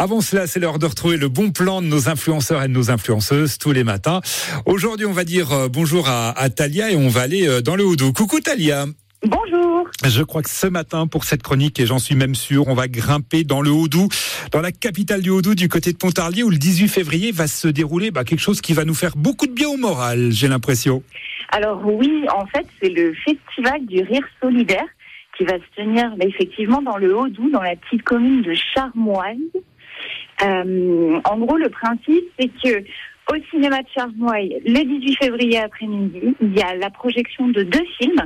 Avant cela, c'est l'heure de retrouver le bon plan de nos influenceurs et de nos influenceuses tous les matins. Aujourd'hui, on va dire euh, bonjour à, à Talia et on va aller euh, dans le Houdou. Coucou Talia. Bonjour. Je crois que ce matin, pour cette chronique, et j'en suis même sûr, on va grimper dans le Haut-Doubs, dans la capitale du Haut-Doubs, du côté de Pontarlier, où le 18 février va se dérouler bah, quelque chose qui va nous faire beaucoup de bien au moral, j'ai l'impression. Alors oui, en fait, c'est le festival du rire solidaire qui va se tenir bah, effectivement dans le Haut-Doubs, dans la petite commune de Charmoise. Euh, en gros, le principe, c'est que au cinéma de Charmoille, le 18 février après-midi, il y a la projection de deux films.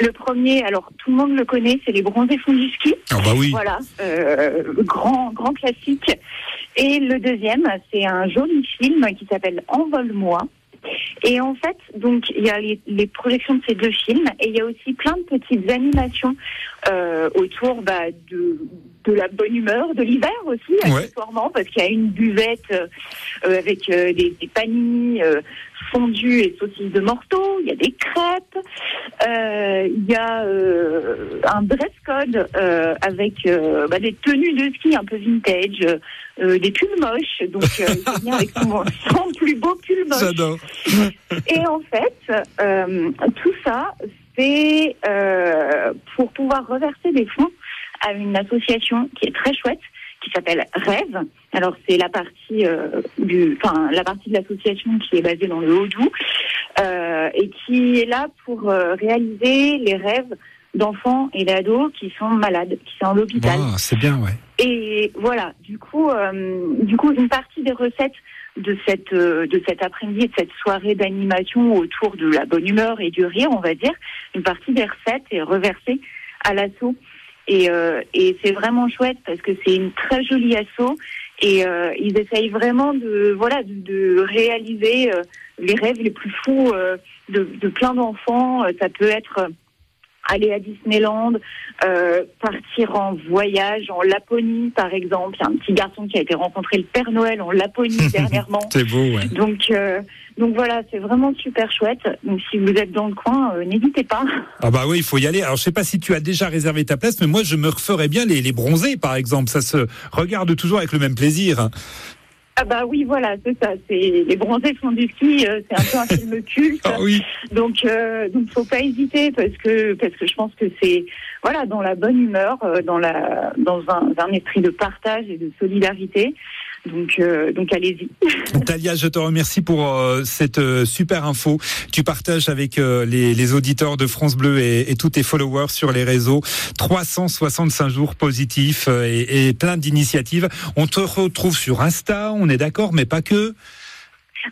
Le premier, alors tout le monde le connaît, c'est Les Bronzés font du ski. Ah bah oui. Voilà, euh, grand grand classique. Et le deuxième, c'est un joli film qui s'appelle Envole-moi. Et en fait, donc il y a les, les projections de ces deux films et il y a aussi plein de petites animations euh, autour bah, de de la bonne humeur de l'hiver aussi, Ouais. accessoirement, parce qu'il y a une buvette euh, euh, avec euh, des, des panini euh, fondus et saucisses de morteau, il y a des crêpes, euh, il y a euh, un dress code euh, avec euh, bah, des tenues de ski un peu vintage, euh, des pulls moches, donc euh, il venir avec son, son plus beau pull moche. J'adore. Et en fait, euh, tout ça, c'est euh, pour pouvoir reverser des fonds à une association qui est très chouette, qui s'appelle Rêve. Alors c'est la partie euh, du, enfin la partie de l'association qui est basée dans le Haut-Doubs euh, et qui est là pour euh, réaliser les rêves d'enfants et d'ados qui sont malades, qui sont en l'hôpital. Ah, c'est bien, ouais. Et voilà, du coup, euh, du coup, une partie des recettes de cette euh, de cet après-midi, de cette soirée d'animation autour de la bonne humeur et du rire, on va dire, une partie des recettes est reversée à l'assaut. Et, euh, et c'est vraiment chouette parce que c'est une très jolie assaut et euh, ils essayent vraiment de voilà de, de réaliser euh, les rêves les plus fous euh, de, de plein d'enfants. Ça peut être aller à Disneyland, euh, partir en voyage en Laponie par exemple. Il y a un petit garçon qui a été rencontrer le Père Noël en Laponie dernièrement. C'est beau, ouais. Donc, euh, donc voilà, c'est vraiment super chouette. Donc si vous êtes dans le coin, euh, n'hésitez pas. Ah bah oui, il faut y aller. Alors je sais pas si tu as déjà réservé ta place, mais moi je me referais bien les, les bronzés, par exemple. Ça se regarde toujours avec le même plaisir. Ah bah oui, voilà, c'est ça. C'est les bronzés font du ski. euh, c'est un peu un film culte. Ah oui. Donc, euh, donc faut pas hésiter parce que parce que je pense que c'est voilà dans la bonne humeur, euh, dans la dans un, un esprit de partage et de solidarité. Donc euh, donc allez-y. Talia, je te remercie pour euh, cette euh, super info. Tu partages avec euh, les, les auditeurs de France Bleu et, et tous tes followers sur les réseaux 365 jours positifs euh, et, et plein d'initiatives. On te retrouve sur Insta, on est d'accord, mais pas que.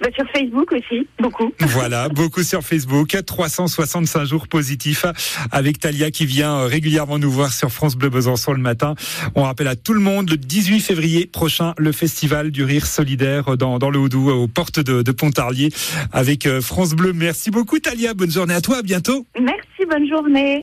Bah, sur Facebook aussi, beaucoup. Voilà, beaucoup sur Facebook, 365 jours positifs avec Talia qui vient euh, régulièrement nous voir sur France Bleu Besançon le matin. On rappelle à tout le monde le 18 février prochain le festival du rire solidaire dans, dans le Houdou aux portes de, de Pontarlier avec euh, France Bleu. Merci beaucoup Talia, bonne journée à toi, à bientôt. Merci, bonne journée.